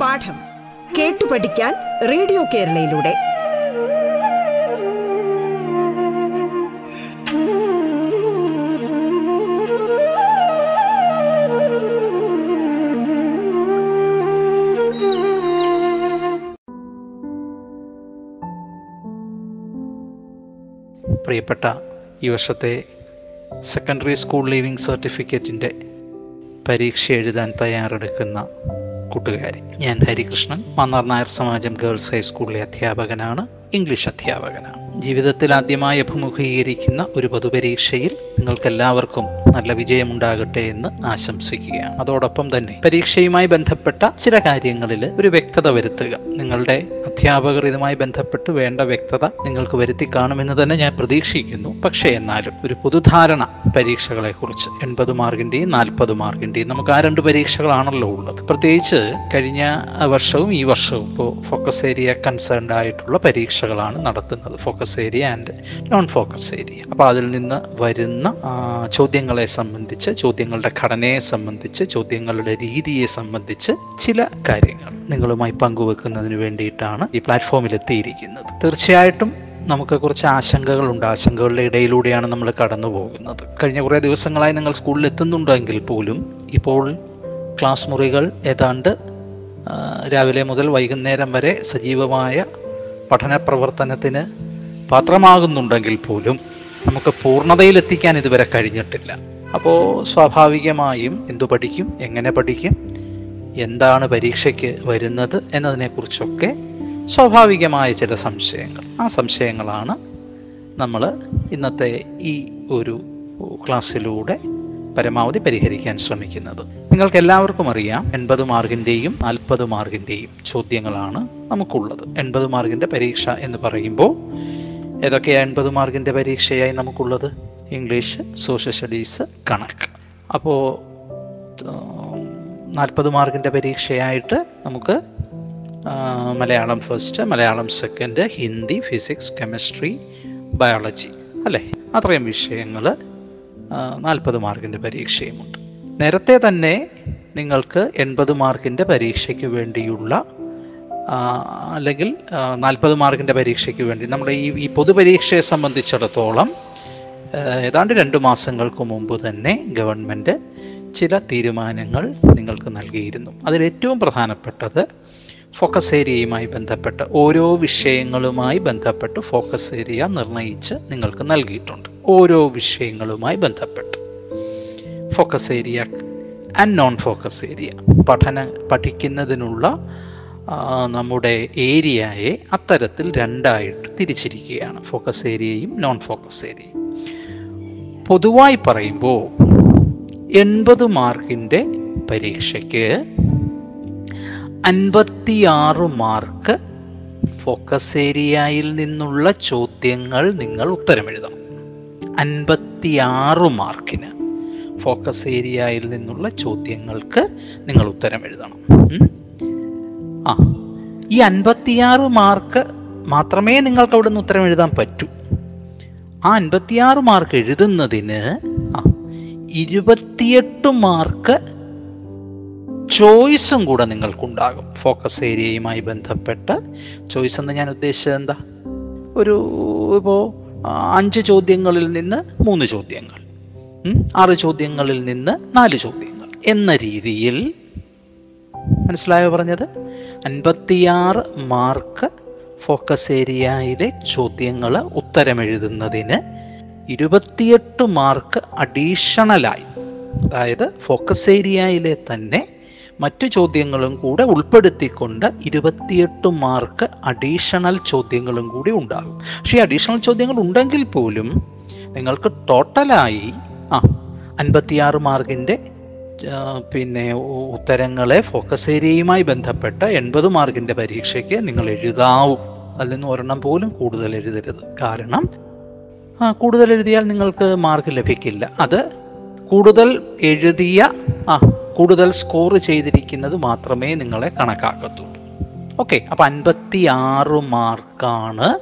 പാഠം കേട്ടു പഠിക്കാൻ റേഡിയോ കേരളയിലൂടെ. പ്രിയപ്പെട്ട ഈ വർഷത്തെ സെക്കൻഡറി സ്കൂൾ ലീവിംഗ് സർട്ടിഫിക്കറ്റിന്റെ പരീക്ഷ എഴുതാൻ തയ്യാറെടുക്കുന്ന കൂട്ടുകാരി. ഞാൻ ഹരികൃഷ്ണൻ. മന്നാർ നായർ സമാജം ഗേൾസ് ഹൈസ്കൂളിലെ അധ്യാപകനാണ്. ഇംഗ്ലീഷ് അധ്യാപകനാണ്. ജീവിതത്തിൽ ആദ്യമായി അഭിമുഖീകരിക്കുന്ന ഒരു പൊതുപരീക്ഷയിൽ നിങ്ങൾക്കെല്ലാവർക്കും നല്ല വിജയമുണ്ടാകട്ടെ എന്ന് ആശംസിക്കുകയാണ്. അതോടൊപ്പം തന്നെ പരീക്ഷയുമായി ബന്ധപ്പെട്ട ചില കാര്യങ്ങളിൽ ഒരു വ്യക്തത വരുത്തുക. നിങ്ങളുടെ അധ്യാപകർ ഇതുമായി ബന്ധപ്പെട്ട് വേണ്ട വ്യക്തത നിങ്ങൾക്ക് വരുത്തി കാണുമെന്ന് തന്നെ ഞാൻ പ്രതീക്ഷിക്കുന്നു. പക്ഷേ എന്നാലും ഒരു പൊതുധാരണ പരീക്ഷകളെ കുറിച്ച് എൺപത് മാർക്കിന്റെയും നാൽപ്പത് മാർക്കിന്റെയും നമുക്ക് ആ രണ്ട് പരീക്ഷകളാണല്ലോ ഉള്ളത്. പ്രത്യേകിച്ച് കഴിഞ്ഞ വർഷവും ഈ വർഷവും ഇപ്പോൾ ഫോക്കസ് ഏരിയ കൺസേൺഡ് ആയിട്ടുള്ള പരീക്ഷകളാണ് നടത്തുന്നത്. Focus area and non focus area അപ്പോൾ അതിൽ നിന്ന് വരുന്ന ചോദ്യങ്ങളെ സംബന്ധിച്ച് ചോദ്യങ്ങളുടെ ഘടനയെ സംബന്ധിച്ച് ചോദ്യങ്ങളുടെ രീതിയെ സംബന്ധിച്ച് ചില കാര്യങ്ങൾ നിങ്ങളുമായി പങ്കുവെക്കുന്നതിന് വേണ്ടിയിട്ടാണ് ഈ പ്ലാറ്റ്ഫോമിൽ എത്തിയിരിക്കുന്നത് തീർച്ചയായിട്ടും നമുക്ക് കുറച്ച് ആശങ്കകളുണ്ട്. ആശങ്കകളുടെ ഇടയിലൂടെയാണ് നമ്മൾ കടന്നു പോകുന്നത് കഴിഞ്ഞ കുറേ ദിവസങ്ങളായി നിങ്ങൾ സ്കൂളിൽ എത്തുന്നുണ്ടെങ്കിൽ പോലും ഇപ്പോൾ ക്ലാസ് മുറികൾ ഏതാണ്ട് രാവിലെ മുതൽ വൈകുന്നേരം വരെ സജീവമായ പഠന പ്രവർത്തനത്തിന് പാത്രമാകുന്നുണ്ടെങ്കിൽ പോലും നമുക്ക് പൂർണതയിലെത്തിക്കാൻ ഇതുവരെ കഴിഞ്ഞിട്ടില്ല. അപ്പോൾ സ്വാഭാവികമായും എന്തു പഠിക്കും എങ്ങനെ പഠിക്കും എന്താണ് പരീക്ഷയ്ക്ക് വരുന്നത് എന്നതിനെക്കുറിച്ചൊക്കെ സ്വാഭാവികമായ ചില സംശയങ്ങൾ. ആ സംശയങ്ങളാണ് നമ്മൾ ഇന്നത്തെ ഈ ഒരു ക്ലാസ്സിലൂടെ പരമാവധി പരിഹരിക്കാൻ ശ്രമിക്കുന്നത്. നിങ്ങൾക്ക് എല്ലാവർക്കും അറിയാം എൺപത് മാർക്കിന്റെയും നാൽപ്പത് മാർക്കിന്റെയും ചോദ്യങ്ങളാണ് നമുക്കുള്ളത്. എൺപത് മാർക്കിന്റെ പരീക്ഷ എന്ന് പറയുമ്പോൾ ഏതൊക്കെയാണ് എൺപത് മാർക്കിന്റെ പരീക്ഷയായി നമുക്കുള്ളത്? ഇംഗ്ലീഷ് സോഷ്യൽ സ്റ്റഡീസ് കണക്ക്. അപ്പോൾ നാൽപ്പത് മാർക്കിന്റെ പരീക്ഷയായിട്ട് നമുക്ക് Malayalam first Malayalam second Hindi physics chemistry biology അല്ലേ? അത്രയും വിഷയങ്ങൾ നാൽപ്പത് മാർക്കിന്റെ പരീക്ഷയുമുണ്ട്. നേരത്തെ തന്നെ നിങ്ങൾക്ക് എൺപത് മാർക്കിന്റെ പരീക്ഷയ്ക്ക് വേണ്ടിയുള്ള അല്ലെങ്കിൽ നാൽപ്പത് മാർക്കിന്റെ പരീക്ഷയ്ക്ക് വേണ്ടി നമ്മുടെ ഈ ഈ പൊതുപരീക്ഷയെ സംബന്ധിച്ചിടത്തോളം ഏതാണ്ട് രണ്ട് മാസങ്ങൾക്ക് മുമ്പ് തന്നെ ഗവൺമെന്റ് ചില തീരുമാനങ്ങൾ നിങ്ങൾക്ക് നൽകിയിരുന്നു. അതിൽ ഏറ്റവും പ്രധാനപ്പെട്ടത് ഫോക്കസ് ഏരിയയുമായി ബന്ധപ്പെട്ട് ഓരോ വിഷയങ്ങളുമായി ബന്ധപ്പെട്ട് ഫോക്കസ് ഏരിയ നിർണയിച്ച് നിങ്ങൾക്ക് നൽകിയിട്ടുണ്ട്. ഓരോ വിഷയങ്ങളുമായി ബന്ധപ്പെട്ട്. Focus area and non focus area പഠന പഠിക്കുന്നതിനുള്ള നമ്മുടെ ഏരിയയെ അത്തരത്തിൽ രണ്ടായിട്ട് തിരിച്ചിരിക്കുകയാണ്. ഫോക്കസ് ഏരിയയും നോൺ ഫോക്കസ് ഏരിയയും പൊതുവായി പറയുമ്പോൾ എൺപത് മാർക്കിന്റെ പരീക്ഷയ്ക്ക് അൻപത്തിയാറ് മാർക്ക് ഫോക്കസ് ഏരിയയിൽ നിന്നുള്ള ചോദ്യങ്ങൾ നിങ്ങൾ ഉത്തരമെഴുതണം അൻപത്തിയാറ് മാർക്കിന് ഫോക്കസ് ഏരിയയിൽ നിന്നുള്ള ചോദ്യങ്ങൾക്ക് നിങ്ങൾ ഉത്തരം എഴുതണം. ആ ഈ അൻപത്തിയാറ് മാർക്ക് മാത്രമേ നിങ്ങൾക്ക് അവിടെ നിന്ന് ഉത്തരം എഴുതാൻ പറ്റൂ. ആ അൻപത്തിയാറ് മാർക്ക് എഴുതുന്നതിന് ഇരുപത്തിയെട്ട് മാർക്ക് ചോയ്സും കൂടെ നിങ്ങൾക്കുണ്ടാകും. ഫോക്കസ് ഏരിയയുമായി ബന്ധപ്പെട്ട് ചോയ്സ് എന്ന് ഞാൻ ഉദ്ദേശിച്ചത് എന്താ? ഒരു ഇപ്പോൾ അഞ്ച് ചോദ്യങ്ങളിൽ നിന്ന് മൂന്ന് ചോദ്യങ്ങൾ. ആറ് ചോദ്യങ്ങളിൽ നിന്ന് നാല് ചോദ്യങ്ങൾ. എന്ന രീതിയിൽ മനസ്സിലായോ പറഞ്ഞത്? അൻപത്തിയാറ് മാർക്ക് ഫോക്കസ് ഏരിയയിലെ ചോദ്യങ്ങൾ ഉത്തരമെഴുതുന്നതിന് ഇരുപത്തിയെട്ട് മാർക്ക് അഡീഷണലായി അതായത് ഫോക്കസ് ഏരിയയിലെ തന്നെ മറ്റു ചോദ്യങ്ങളും കൂടെ ഉൾപ്പെടുത്തിക്കൊണ്ട് ഇരുപത്തിയെട്ട് മാർക്ക് അഡീഷണൽ ചോദ്യങ്ങളും കൂടി ഉണ്ടാകും. പക്ഷേ അഡീഷണൽ ചോദ്യങ്ങൾ ഉണ്ടെങ്കിൽ പോലും നിങ്ങൾക്ക് ടോട്ടലായി ആ അൻപത്തിയാറ് മാർക്കിന്റെ പിന്നെ ഉത്തരങ്ങളെ ഫോക്കസ് ഏരിയയുമായി ബന്ധപ്പെട്ട എൺപത് മാർക്കിന്റെ പരീക്ഷയ്ക്ക് നിങ്ങൾ എഴുതാവും. അതിൽ നിന്ന് ഒരെണ്ണം പോലും കൂടുതൽ എഴുതരുത്. കാരണം കൂടുതൽ എഴുതിയാൽ നിങ്ങൾക്ക് മാർക്ക് ലഭിക്കില്ല. അത് കൂടുതൽ എഴുതിയ ആ കൂടുതൽ സ്കോർ ചെയ്തിരിക്കുന്നത് മാത്രമേ നിങ്ങളെ കണക്കാക്കത്തുള്ളൂ. ഓക്കെ അപ്പം അൻപത്തി ആറ് മാർക്കാണ്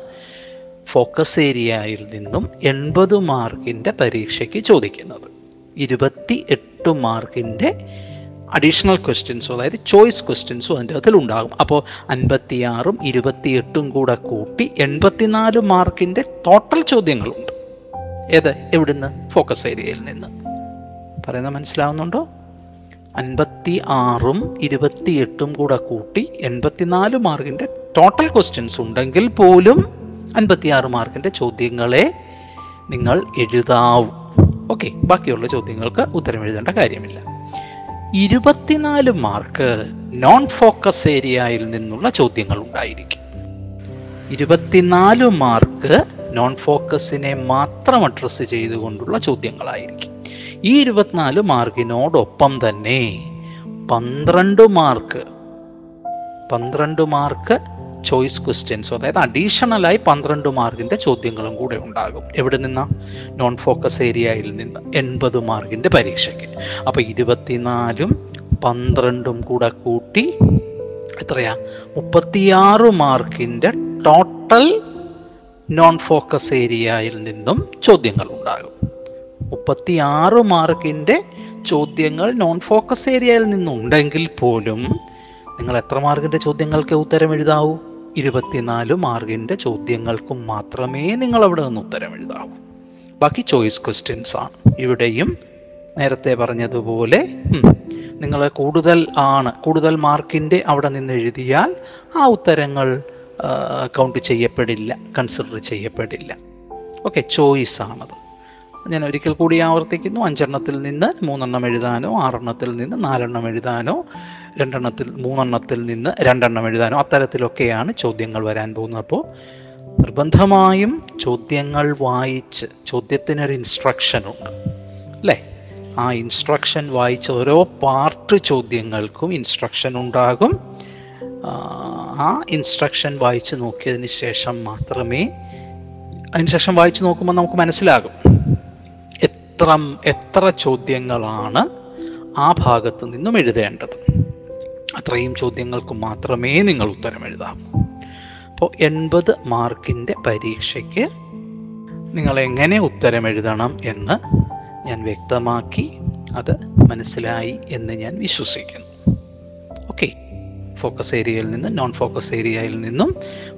ഫോക്കസ് ഏരിയയിൽ നിന്നും എൺപത് മാർക്കിന്റെ പരീക്ഷയ്ക്ക് ചോദിക്കുന്നത്. ഇരുപത്തി എട്ട് മാർക്കിന്റെ അഡീഷണൽ ക്വസ്റ്റ്യൻസും അതായത് ചോയ്സ് ക്വസ്റ്റ്യൻസും അതിന്റെ അകത്തിൽ ഉണ്ടാകും. അപ്പോൾ അൻപത്തിയാറും ഇരുപത്തിയെട്ടും കൂടെ കൂട്ടി എൺപത്തിനാല് മാർക്കിന്റെ ടോട്ടൽ ചോദ്യങ്ങളുണ്ട്. ഏത്? എവിടുന്ന്? ഫോക്കസ് ഏരിയയിൽ നിന്ന്. പറയുന്നത് മനസ്സിലാവുന്നുണ്ടോ? അൻപത്തി ആറും ഇരുപത്തിയെട്ടും കൂടെ കൂട്ടി എൺപത്തിനാല് മാർക്കിന്റെ ടോട്ടൽ ക്വസ്റ്റ്യൻസ് ഉണ്ടെങ്കിൽ പോലും അൻപത്തിയാറ് മാർക്കിന്റെ ചോദ്യങ്ങളെ നിങ്ങൾ എഴുതാവും. ഓക്കെ ബാക്കിയുള്ള ചോദ്യങ്ങൾക്ക് ഉത്തരം എഴുതേണ്ട കാര്യമില്ല. ഇരുപത്തിനാല് മാർക്ക് നോൺ ഫോക്കസ് ഏരിയയിൽ നിന്നുള്ള ചോദ്യങ്ങൾ ഉണ്ടായിരിക്കും. ഇരുപത്തിനാല് മാർക്ക് നോൺ ഫോക്കസിനെ മാത്രം അഡ്രസ്സ് ചെയ്തുകൊണ്ടുള്ള ചോദ്യങ്ങളായിരിക്കും. ഈ ഇരുപത്തിനാല് മാർക്കിനോടൊപ്പം തന്നെ പന്ത്രണ്ട് മാർക്ക് പന്ത്രണ്ട് മാർക്ക് ചോയ്സ് ക്വസ്റ്റ്യൻസ് അതായത് അഡീഷണലായി പന്ത്രണ്ട് മാർക്കിന്റെ ചോദ്യങ്ങളും കൂടെ ഉണ്ടാകും. എവിടെ നിന്നാ? നോൺ ഫോക്കസ് ഏരിയയിൽ നിന്ന് എൺപത് മാർക്കിന്റെ പരീക്ഷയ്ക്ക്. അപ്പോൾ ഇരുപത്തിനാലും പന്ത്രണ്ടും കൂടെ കൂട്ടി എത്രയാ? മുപ്പത്തിയാറ് മാർക്കിന്റെ ടോട്ടൽ നോൺ ഫോക്കസ് ഏരിയയിൽ നിന്നും ചോദ്യങ്ങൾ ഉണ്ടാകും. മുപ്പത്തിയാറ് മാർക്കിന്റെ ചോദ്യങ്ങൾ നോൺ ഫോക്കസ് ഏരിയയിൽ നിന്നുണ്ടെങ്കിൽ പോലും നിങ്ങൾ എത്ര മാർക്കിന്റെ ചോദ്യങ്ങൾക്ക് ഉത്തരം എഴുതാവൂ? ഇരുപത്തിനാല് മാർക്കിന്റെ ചോദ്യങ്ങൾക്കും മാത്രമേ നിങ്ങൾ അവിടെ നിന്ന് ഉത്തരം എഴുതാവൂ. ബാക്കി ചോയ്സ് ക്വസ്റ്റ്യൻസ് ആണ്. ഇവിടെയും നേരത്തെ പറഞ്ഞതുപോലെ നിങ്ങൾ കൂടുതൽ ആണ് കൂടുതൽ മാർക്കിന്റെ അവിടെ നിന്ന് എഴുതിയാൽ ആ ഉത്തരങ്ങൾ കൗണ്ട് ചെയ്യപ്പെടില്ല കൺസിഡർ ചെയ്യപ്പെടില്ല. ഓക്കെ ചോയ്സ് ആണത്. ഞാൻ ഒരിക്കൽ കൂടി ആവർത്തിക്കുന്നു. അഞ്ചെണ്ണത്തിൽ നിന്ന് മൂന്നെണ്ണം എഴുതാനോ ആറെണ്ണത്തിൽ നിന്ന് നാലെണ്ണം എഴുതാനോ രണ്ടെണ്ണത്തിൽ മൂന്നെണ്ണത്തിൽ നിന്ന് രണ്ടെണ്ണം എഴുതാനോ അത്തരത്തിലൊക്കെയാണ് ചോദ്യങ്ങൾ വരാൻ പോകുന്നത്. അപ്പോൾ നിർബന്ധമായും ചോദ്യങ്ങൾ വായിച്ച് ചോദ്യത്തിനൊരു ഇൻസ്ട്രക്ഷൻ ഉണ്ട്. അല്ലേ? ആ ഇൻസ്ട്രക്ഷൻ വായിച്ച് ഓരോ പാർട്ട് ചോദ്യങ്ങൾക്കും ഇൻസ്ട്രക്ഷൻ ഉണ്ടാകും. ആ ഇൻസ്ട്രക്ഷൻ വായിച്ച് നോക്കിയതിന് ശേഷം മാത്രമേ അതിനുശേഷം വായിച്ച് നോക്കുമ്പോൾ നമുക്ക് മനസ്സിലാകും. എത്ര എത്ര ചോദ്യങ്ങളാണ് ആ ഭാഗത്ത് നിന്നും എഴുതേണ്ടത്? അത്രയും ചോദ്യങ്ങൾക്ക് മാത്രമേ നിങ്ങൾ ഉത്തരം എഴുതാവൂ. അപ്പോൾ എൺപത് മാർക്കിന്റെ പരീക്ഷയ്ക്ക് നിങ്ങൾ എങ്ങനെ ഉത്തരം എഴുതണം എന്ന് ഞാൻ വ്യക്തമാക്കി അത് മനസ്സിലായി എന്ന് ഞാൻ വിശ്വസിക്കുന്നു. ഫോക്കസ് ഏരിയയിൽ നിന്നും നോൺ ഫോക്കസ് ഏരിയയിൽ നിന്നും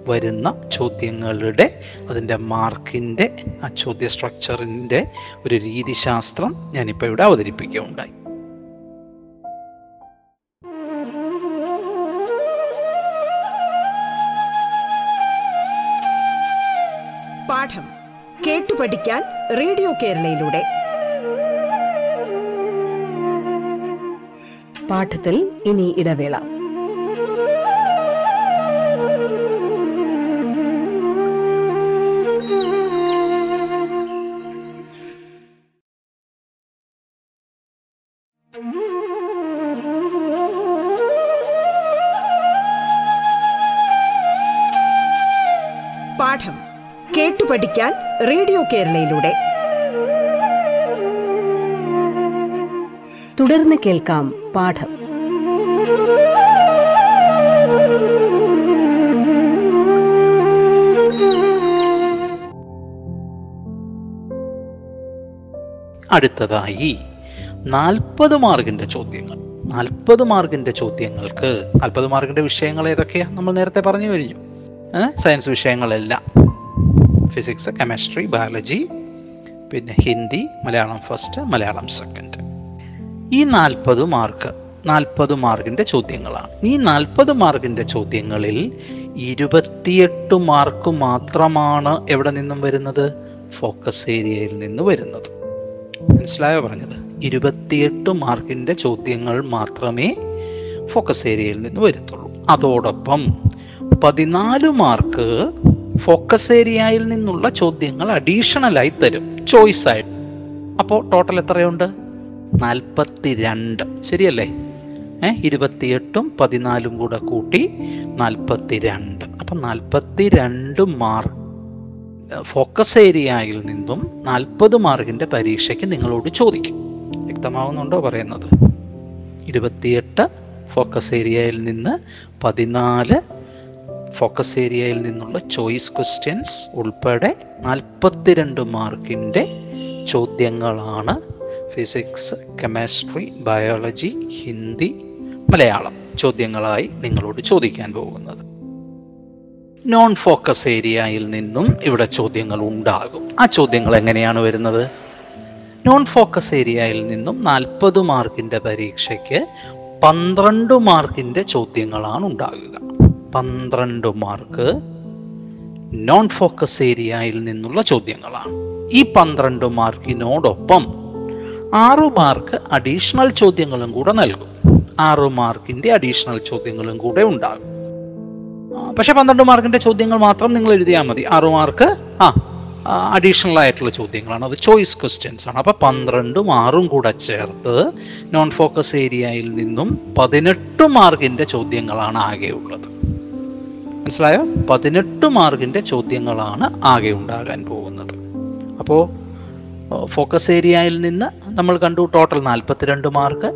വരുന്ന ചോദ്യങ്ങളുടെ അതിന്റെ മാർക്കിന്റെ ആ ചോദ്യ സ്ട്രക്ചറിന്റെ ഒരു രീതിശാസ്ത്രം ഞാനിപ്പോൾ ഇവിടെ അവതരിപ്പിക്കുകയുണ്ടായി. പാഠം കേട്ടു പഠിക്കാൻ റേഡിയോ കേരളയിലൂടെ. പാഠത്തിൽ ഇനി ഇടവേള. റേഡിയോ കേരളയിലൂടെ. തുടർന്ന് കേൾക്കാം പാഠം. അടുത്തതായി നാൽപ്പത് മാർഗിന്റെ ചോദ്യങ്ങൾ. നാൽപ്പത് മാർഗിന്റെ ചോദ്യങ്ങൾക്ക് നാൽപ്പത് മാർഗിന്റെ വിഷയങ്ങൾ ഏതൊക്കെയാണ് നമ്മൾ നേരത്തെ പറഞ്ഞു കഴിഞ്ഞു. സയൻസ് വിഷയങ്ങളെല്ലാം. ഫിസിക്സ് കെമിസ്ട്രി ബയോളജി പിന്നെ ഹിന്ദി മലയാളം ഫസ്റ്റ് മലയാളം സെക്കൻഡ് ഈ നാൽപ്പത് മാർക്ക് നാൽപ്പത് മാർക്കിന്റെ ചോദ്യങ്ങളാണ്. ഈ നാൽപ്പത് മാർക്കിന്റെ ചോദ്യങ്ങളിൽ ഇരുപത്തിയെട്ട് മാർക്ക് മാത്രമാണ് എവിടെ നിന്നും വരുന്നത്? ഫോക്കസ് ഏരിയയിൽ നിന്ന് വരുന്നത്. മനസ്സിലായോ പറഞ്ഞത്? ഇരുപത്തിയെട്ട് മാർക്കിന്റെ ചോദ്യങ്ങൾ മാത്രമേ ഫോക്കസ് ഏരിയയിൽ നിന്ന് വരുത്തുള്ളൂ. അതോടൊപ്പം പതിനാല് മാർക്ക് ഫോക്കസ് ഏരിയയിൽ നിന്നുള്ള ചോദ്യങ്ങൾ അഡീഷണലായി തരും. ചോയ്സ് ആയിട്ട്. അപ്പോൾ ടോട്ടൽ എത്രയുണ്ട്? നാൽപ്പത്തി രണ്ട് ശരിയല്ലേ? ഏഹ് ഇരുപത്തിയെട്ടും പതിനാലും കൂടെ കൂട്ടി നാൽപ്പത്തി രണ്ട് അപ്പം നാൽപ്പത്തി രണ്ട് മാർക്ക് ഫോക്കസ് ഏരിയയിൽ നിന്നും നാൽപ്പത് മാർക്കിന്റെ പരീക്ഷയ്ക്ക് നിങ്ങളോട് ചോദിക്കും. വ്യക്തമാവുന്നുണ്ടോ പറയുന്നത്? ഇരുപത്തിയെട്ട് ഫോക്കസ് ഏരിയയിൽ നിന്ന് പതിനാല് ഫോക്കസ് ഏരിയയിൽ നിന്നുള്ള ചോയ്സ് ക്വസ്റ്റ്യൻസ് ഉൾപ്പെടെ നാൽപ്പത്തിരണ്ട് മാർക്കിന്റെ ചോദ്യങ്ങളാണ് physics chemistry biology Hindi Malayalam ചോദ്യങ്ങളായി നിങ്ങളോട് ചോദിക്കാൻ പോകുന്നത്. നോൺ ഫോക്കസ് ഏരിയയിൽ നിന്നും ഇവിടെ ചോദ്യങ്ങൾ ഉണ്ടാകും. ആ ചോദ്യങ്ങൾ എങ്ങനെയാണ് വരുന്നത്? നോൺ ഫോക്കസ് ഏരിയയിൽ നിന്നും നാൽപ്പത് മാർക്കിന്റെ പരീക്ഷയ്ക്ക് പന്ത്രണ്ട് മാർക്കിന്റെ ചോദ്യങ്ങളാണ് ഉണ്ടാകുക. പന്ത്രണ്ട് മാർക്ക് നോൺ ഫോക്കസ് ഏരിയയിൽ നിന്നുള്ള ചോദ്യങ്ങളാണ്. ഈ പന്ത്രണ്ട് മാർക്കിനോടൊപ്പം ആറു മാർക്ക് അഡീഷണൽ ചോദ്യങ്ങളും കൂടെ നൽകും. ആറു മാർക്കിന്റെ അഡീഷണൽ ചോദ്യങ്ങളും കൂടെ ഉണ്ടാകും. പക്ഷെ പന്ത്രണ്ട് മാർക്കിന്റെ ചോദ്യങ്ങൾ മാത്രം നിങ്ങൾ എഴുതിയാൽ മതി. ആറു മാർക്ക് ആ അഡീഷണൽ ആയിട്ടുള്ള ചോദ്യങ്ങളാണ്. അത് ചോയ്സ് ക്വസ്റ്റ്യൻസ് ആണ്. അപ്പോൾ പന്ത്രണ്ടും ആറും കൂടെ ചേർത്ത് നോൺ ഫോക്കസ് ഏരിയയിൽ നിന്നും പതിനെട്ട് മാർക്കിന്റെ ചോദ്യങ്ങളാണ് ആകെ ഉള്ളത് മനസ്സിലായോ? പതിനെട്ട് മാർക്കിന്റെ ചോദ്യങ്ങളാണ് ആകെ ഉണ്ടാകാൻ പോകുന്നത്. അപ്പോൾ ഫോക്കസ് ഏരിയയിൽ നിന്ന് നമ്മൾ കണ്ടു ടോട്ടൽ നാൽപ്പത്തിരണ്ട് മാർക്ക്.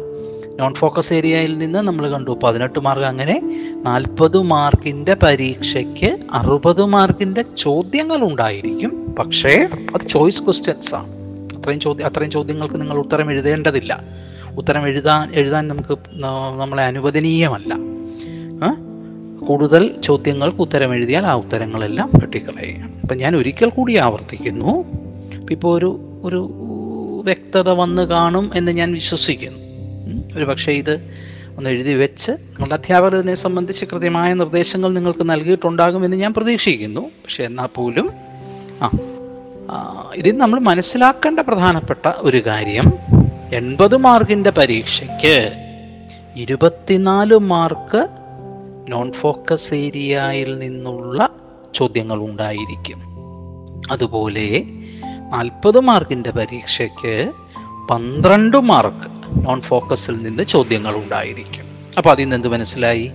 നോൺ ഫോക്കസ് ഏരിയയിൽ നിന്ന് നമ്മൾ കണ്ടു പതിനെട്ട് മാർക്ക്. അങ്ങനെ നാൽപ്പത് മാർക്കിന്റെ പരീക്ഷയ്ക്ക് അറുപത് മാർക്കിന്റെ ചോദ്യങ്ങൾ ഉണ്ടായിരിക്കും. പക്ഷേ അത് ചോയ്സ് ക്വസ്റ്റ്യൻസ് ആണ്. അത്രയും ചോദ്യം അത്രയും ചോദ്യങ്ങൾക്ക് നിങ്ങൾ ഉത്തരം എഴുതേണ്ടതില്ല. ഉത്തരം എഴുതാൻ എഴുതാൻ നമുക്ക് നമ്മളെ അനുവദനീയമല്ല? കൂടുതൽ ചോദ്യങ്ങൾക്ക് ഉത്തരം എഴുതിയാൽ ആ ഉത്തരങ്ങളെല്ലാം വെട്ടിക്കളയുകയാണ്. അപ്പം ഞാൻ ഒരിക്കൽ കൂടി ആവർത്തിക്കുന്നു. ഇപ്പോൾ ഒരു ഒരു വ്യക്തത വന്ന് കാണും എന്ന് ഞാൻ വിശ്വസിക്കുന്നു. ഒരു പക്ഷേ ഇത് ഒന്ന് എഴുതി വെച്ച് നിങ്ങളുടെ അധ്യാപകനെ സംബന്ധിച്ച് കൃത്യമായ നിർദ്ദേശങ്ങൾ നിങ്ങൾക്ക് നൽകിയിട്ടുണ്ടാകുമെന്ന് ഞാൻ പ്രതീക്ഷിക്കുന്നു. പക്ഷേ എന്നാൽ പോലും ആ, ഇതിൽ നമ്മൾ മനസ്സിലാക്കേണ്ട പ്രധാനപ്പെട്ട ഒരു കാര്യം എൺപത് മാർക്കിന്റെ പരീക്ഷയ്ക്ക് ഇരുപത്തിനാല് മാർക്ക് നോൺ ഫോക്കസ് ഏരിയയിൽ നിന്നുള്ള ചോദ്യങ്ങൾ ഉണ്ടായിരിക്കും. അതുപോലെ നാൽപ്പത് മാർക്കിന്റെ പരീക്ഷയ്ക്ക് പന്ത്രണ്ട് മാർക്ക് നോൺ ഫോക്കസിൽ നിന്ന് ചോദ്യങ്ങൾ ഉണ്ടായിരിക്കും. അപ്പോൾ അതിൽ നിന്ന് എന്ത് മനസ്സിലായി?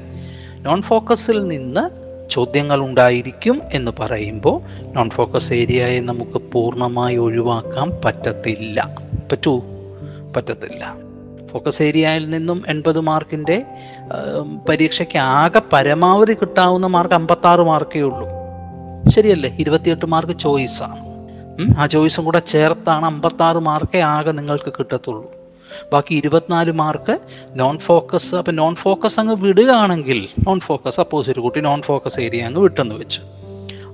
നോൺ ഫോക്കസിൽ നിന്ന് ചോദ്യങ്ങൾ ഉണ്ടായിരിക്കും എന്ന് പറയുമ്പോൾ നോൺ ഫോക്കസ് ഏരിയയെ നമുക്ക് പൂർണമായി ഒഴിവാക്കാൻ പറ്റത്തില്ല. പറ്റൂ? പറ്റത്തില്ല. ഫോക്കസ് ഏരിയയിൽ നിന്നും എൺപത് മാർക്കിന്റെ പരീക്ഷയ്ക്ക് ആകെ പരമാവധി കിട്ടാവുന്ന മാർക്ക് അമ്പത്താറ് മാർക്കേ ഉള്ളൂ. ശരിയല്ലേ? ഇരുപത്തിയെട്ട് മാർക്ക് ചോയ്സാണ് ആ ചോയ്സും കൂടെ ചേർത്താണ് അമ്പത്താറ് മാർക്കേ ആകെ നിങ്ങൾക്ക് കിട്ടത്തുള്ളൂ. ബാക്കി ഇരുപത്തിനാല് മാർക്ക് നോൺ ഫോക്കസ് അപ്പം നോൺ ഫോക്കസ് അങ്ങ് വിടുകയാണെങ്കിൽ നോൺ ഫോക്കസ് സപ്പോസ് ഒരു കുട്ടി നോൺ ഫോക്കസ് ഏരിയ അങ്ങ് വിട്ടെന്ന് വെച്ചു.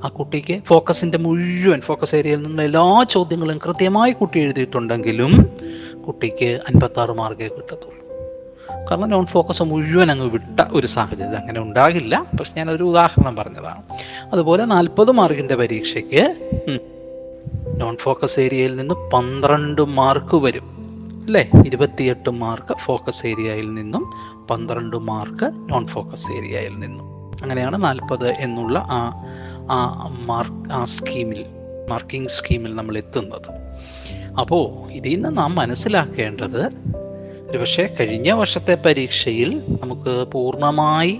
ആ കുട്ടിക്ക് ഫോക്കസിന്റെ മുഴുവൻ ഫോക്കസ് ഏരിയയിൽ നിന്നുള്ള എല്ലാ ചോദ്യങ്ങളും കൃത്യമായി കുട്ടി എഴുതിയിട്ടുണ്ടെങ്കിലും കുട്ടിക്ക് അൻപത്താറ് മാർക്കേ കിട്ടത്തുള്ളൂ. കാരണം നോൺ ഫോക്കസ് മുഴുവൻ അങ്ങ് വിട്ട ഒരു സാഹചര്യം അങ്ങനെ ഉണ്ടാകില്ല. പക്ഷെ ഞാനൊരു ഉദാഹരണം പറഞ്ഞതാണ്. അതുപോലെ നാൽപ്പത് മാർക്കിന്റെ പരീക്ഷയ്ക്ക് നോൺ ഫോക്കസ് ഏരിയയിൽ നിന്ന് പന്ത്രണ്ട് മാർക്ക് വരും. അല്ലേ? ഇരുപത്തിയെട്ട് മാർക്ക് ഫോക്കസ് ഏരിയയിൽ നിന്നും പന്ത്രണ്ട് മാർക്ക് നോൺ ഫോക്കസ് ഏരിയയിൽ നിന്നും. അങ്ങനെയാണ് നാൽപ്പത് എന്നുള്ള ആ ആ മാർക്ക് ആ സ്കീമിൽ മാർക്കിംഗ് സ്കീമിൽ നമ്മൾ എത്തുന്നത്. അപ്പോൾ ഇതിൽ നിന്ന് നാം മനസ്സിലാക്കേണ്ടത് ഒരുപക്ഷെ കഴിഞ്ഞ വർഷത്തെ പരീക്ഷയിൽ നമുക്ക് പൂർണമായി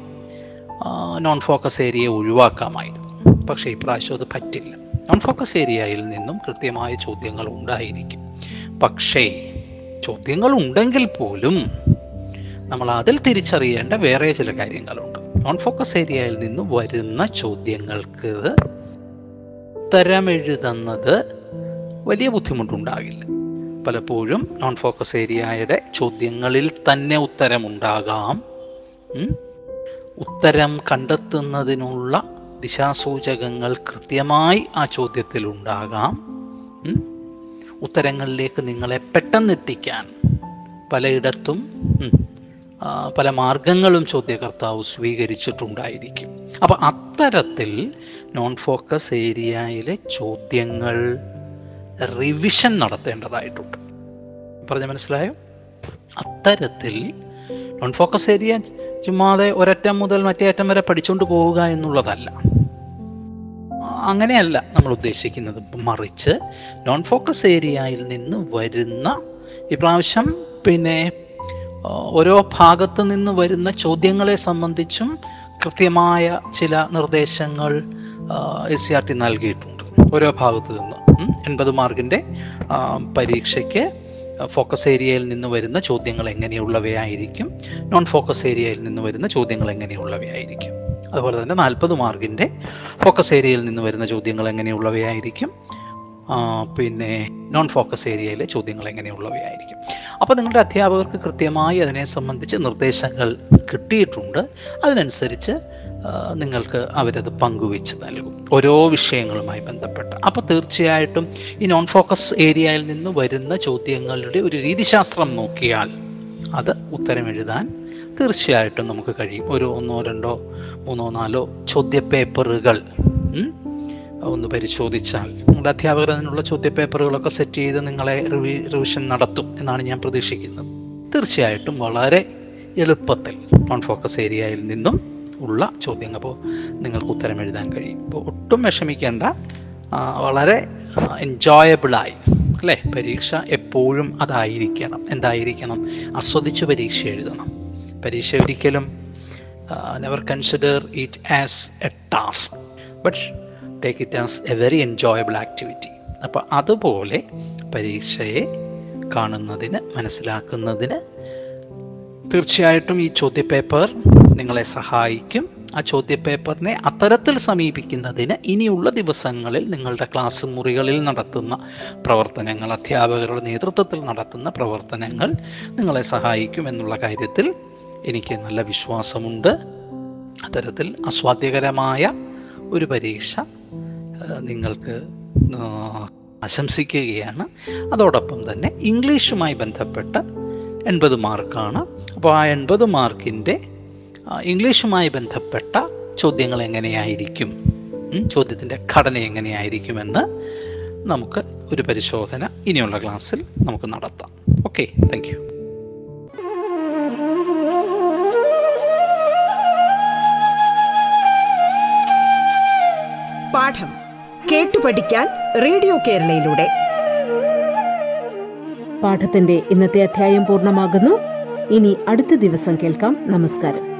നോൺ ഫോക്കസ് ഏരിയ ഒഴിവാക്കാമായിരുന്നു. പക്ഷേ ഇപ്രാവശ്യം അത് പറ്റില്ല. നോൺ ഫോക്കസ് ഏരിയയിൽ നിന്നും കൃത്യമായ ചോദ്യങ്ങൾ ഉണ്ടായിരിക്കും. പക്ഷേ ചോദ്യങ്ങൾ ഉണ്ടെങ്കിൽ പോലും നമ്മൾ അതിൽ തിരിച്ചറിയേണ്ട വേറെ ചില കാര്യങ്ങളുണ്ട്. നോൺ ഫോക്കസ് ഏരിയയിൽ നിന്നും വരുന്ന ചോദ്യങ്ങൾക്ക് ഉത്തരമെഴുതുന്നത് വലിയ ബുദ്ധിമുട്ടുണ്ടാകില്ല. പലപ്പോഴും നോൺ ഫോക്കസ് ഏരിയയുടെ ചോദ്യങ്ങളിൽ തന്നെ ഉത്തരമുണ്ടാകാം. ഉത്തരം കണ്ടെത്തുന്നതിനുള്ള ദിശാസൂചകങ്ങൾ കൃത്യമായി ആ ചോദ്യത്തിൽ ഉണ്ടാകാം. ഉത്തരങ്ങളിലേക്ക് നിങ്ങളെ പെട്ടെന്ന് എത്തിക്കാൻ പലയിടത്തും പല മാർഗങ്ങളും ചോദ്യകർത്താവ് സ്വീകരിച്ചിട്ടുണ്ടായിരിക്കും. അപ്പം അത്തരത്തിൽ നോൺ ഫോക്കസ് ഏരിയയിലെ ചോദ്യങ്ങൾ റിവിഷൻ നടത്തേണ്ടതായിട്ടുണ്ട്. പറഞ്ഞ മനസ്സിലായോ? അത്തരത്തിൽ നോൺ ഫോക്കസ് ഏരിയ ചുമ്മാതെ ഒരറ്റം മുതൽ മറ്റേ അറ്റം വരെ പഠിച്ചുകൊണ്ട് പോവുക എന്നുള്ളതല്ല. അങ്ങനെയല്ല നമ്മൾ ഉദ്ദേശിക്കുന്നത്. മറിച്ച് നോൺ ഫോക്കസ് ഏരിയയിൽ നിന്ന് വരുന്ന ഇപ്രാവശ്യം പിന്നെ ഓരോ ഭാഗത്ത് നിന്ന് വരുന്ന ചോദ്യങ്ങളെ സംബന്ധിച്ചും കൃത്യമായ ചില നിർദ്ദേശങ്ങൾ എസ് സി ആർ ടി നൽകിയിട്ടുണ്ട്. ഓരോ ഭാഗത്തു നിന്ന്. എൺപത് മാർക്കിന്റെ പരീക്ഷയ്ക്ക് ഫോക്കസ് ഏരിയയിൽ നിന്ന് വരുന്ന ചോദ്യങ്ങൾ എങ്ങനെയുള്ളവയായിരിക്കും? നോൺ ഫോക്കസ് ഏരിയയിൽ നിന്ന് വരുന്ന ചോദ്യങ്ങൾ എങ്ങനെയുള്ളവയായിരിക്കും? അതുപോലെ തന്നെ നാൽപ്പത് മാർക്കിന്റെ ഫോക്കസ് ഏരിയയിൽ നിന്ന് വരുന്ന ചോദ്യങ്ങൾ എങ്ങനെയുള്ളവയായിരിക്കും? പിന്നെ നോൺ ഫോക്കസ് ഏരിയയിലെ ചോദ്യങ്ങൾ എങ്ങനെയുള്ളവയായിരിക്കും? അപ്പോൾ നിങ്ങളുടെ അധ്യാപകർക്ക് കൃത്യമായി അതിനെ സംബന്ധിച്ച് നിർദ്ദേശങ്ങൾ കിട്ടിയിട്ടുണ്ട്. അതിനനുസരിച്ച് നിങ്ങൾക്ക് അവരത് പങ്കുവെച്ച് നൽകും. ഓരോ വിഷയങ്ങളുമായി ബന്ധപ്പെട്ട്. അപ്പോൾ തീർച്ചയായിട്ടും ഈ നോൺ ഫോക്കസ് ഏരിയയിൽ നിന്ന് വരുന്ന ചോദ്യങ്ങളുടെ ഒരു രീതിശാസ്ത്രം നോക്കിയാൽ അത് ഉത്തരം എഴുതാൻ തീർച്ചയായിട്ടും നമുക്ക് കഴിയും. ഒരു ഒന്നോ രണ്ടോ മൂന്നോ നാലോ ചോദ്യ പേപ്പറുകൾ ഒന്ന് പരിശോധിച്ചാൽ. നിങ്ങളുടെ അധ്യാപകർ അതിനുള്ള ചോദ്യപേപ്പറുകളൊക്കെ സെറ്റ് ചെയ്ത് നിങ്ങളെ റിവി റിവിഷൻ നടത്തും എന്നാണ് ഞാൻ പ്രതീക്ഷിക്കുന്നത്. തീർച്ചയായിട്ടും വളരെ എളുപ്പത്തിൽ നോൺ ഫോക്കസ് ഏരിയയിൽ നിന്നും ഉള്ള ചോദ്യങ്ങൾ. അപ്പോൾ നിങ്ങൾക്ക് ഉത്തരം എഴുതാൻ കഴിയും. അപ്പോൾ ഒട്ടും വിഷമിക്കേണ്ട വളരെ എൻജോയബിളായി അല്ലേ? പരീക്ഷ എപ്പോഴും അതായിരിക്കണം. എന്തായിരിക്കണം? ആസ്വദിച്ച് പരീക്ഷ എഴുതണം. പരീക്ഷ ഒരിക്കലും never consider it as a task but take it as a very enjoyable activity അപ്പോൾ അതുപോലെ പരീക്ഷയെ കാണുന്നതിന് മനസ്സിലാക്കുന്നതിന് തീർച്ചയായിട്ടും ഈ ചോദ്യപേപ്പർ നിങ്ങളെ സഹായിക്കും. ആ ചോദ്യപേപ്പറിനെ അത്തരത്തിൽ സമീപിക്കുന്നതിന് ഇനിയുള്ള ദിവസങ്ങളിൽ നിങ്ങളുടെ ക്ലാസ് മുറികളിൽ നടത്തുന്ന പ്രവർത്തനങ്ങൾ അധ്യാപകരുടെ നേതൃത്വത്തിൽ നടത്തുന്ന പ്രവർത്തനങ്ങൾ നിങ്ങളെ സഹായിക്കും എന്നുള്ള കാര്യത്തിൽ എനിക്ക് നല്ല വിശ്വാസമുണ്ട്. അത്തരത്തിൽ അസ്വാദ്യകരമായ ഒരു പരീക്ഷ നിങ്ങൾക്ക് ആശംസിക്കുകയാണ്. അതോടൊപ്പം തന്നെ ഇംഗ്ലീഷുമായി ബന്ധപ്പെട്ട് എൺപത് മാർക്കാണ്. അപ്പോൾ ആ എൺപത് മാർക്കിന്റെ ഇംഗ്ലീഷുമായി ബന്ധപ്പെട്ട ചോദ്യങ്ങൾ എങ്ങനെയായിരിക്കും? ചോദ്യത്തിന്റെ ഘടന എങ്ങനെയായിരിക്കുമെന്ന് നമുക്ക് ഒരു പരിശോധന ഇനിയുള്ള ക്ലാസ്സിൽ നമുക്ക് നടത്താം. ഓക്കെ താങ്ക് പാഠം കേട്ടു പഠിക്കാൻ റേഡിയോ കേരളയിലൂടെ. പാഠത്തിന്റെ ഇന്നത്തെ അധ്യായം പൂർണമാകുന്നു. ഇനി അടുത്ത ദിവസം കേൾക്കാം. നമസ്കാരം.